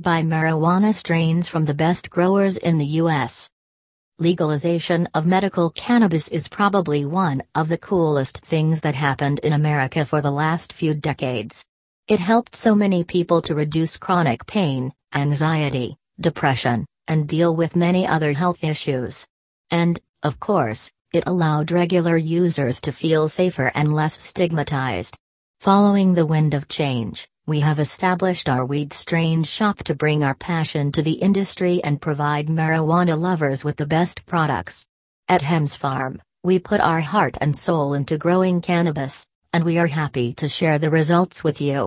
Buy marijuana strains from the best growers in the U.S. Legalization of medical cannabis is probably one of the coolest things that happened in America for the last few decades. It helped so many people to reduce chronic pain, anxiety, depression, and deal with many other health issues. And, of course, it allowed regular users to feel safer and less stigmatized. Following the wind of change, we have established our weed strain shop to bring our passion to the industry and provide marijuana lovers with the best products. At Hemspharm, we put our heart and soul into growing cannabis, and we are happy to share the results with you.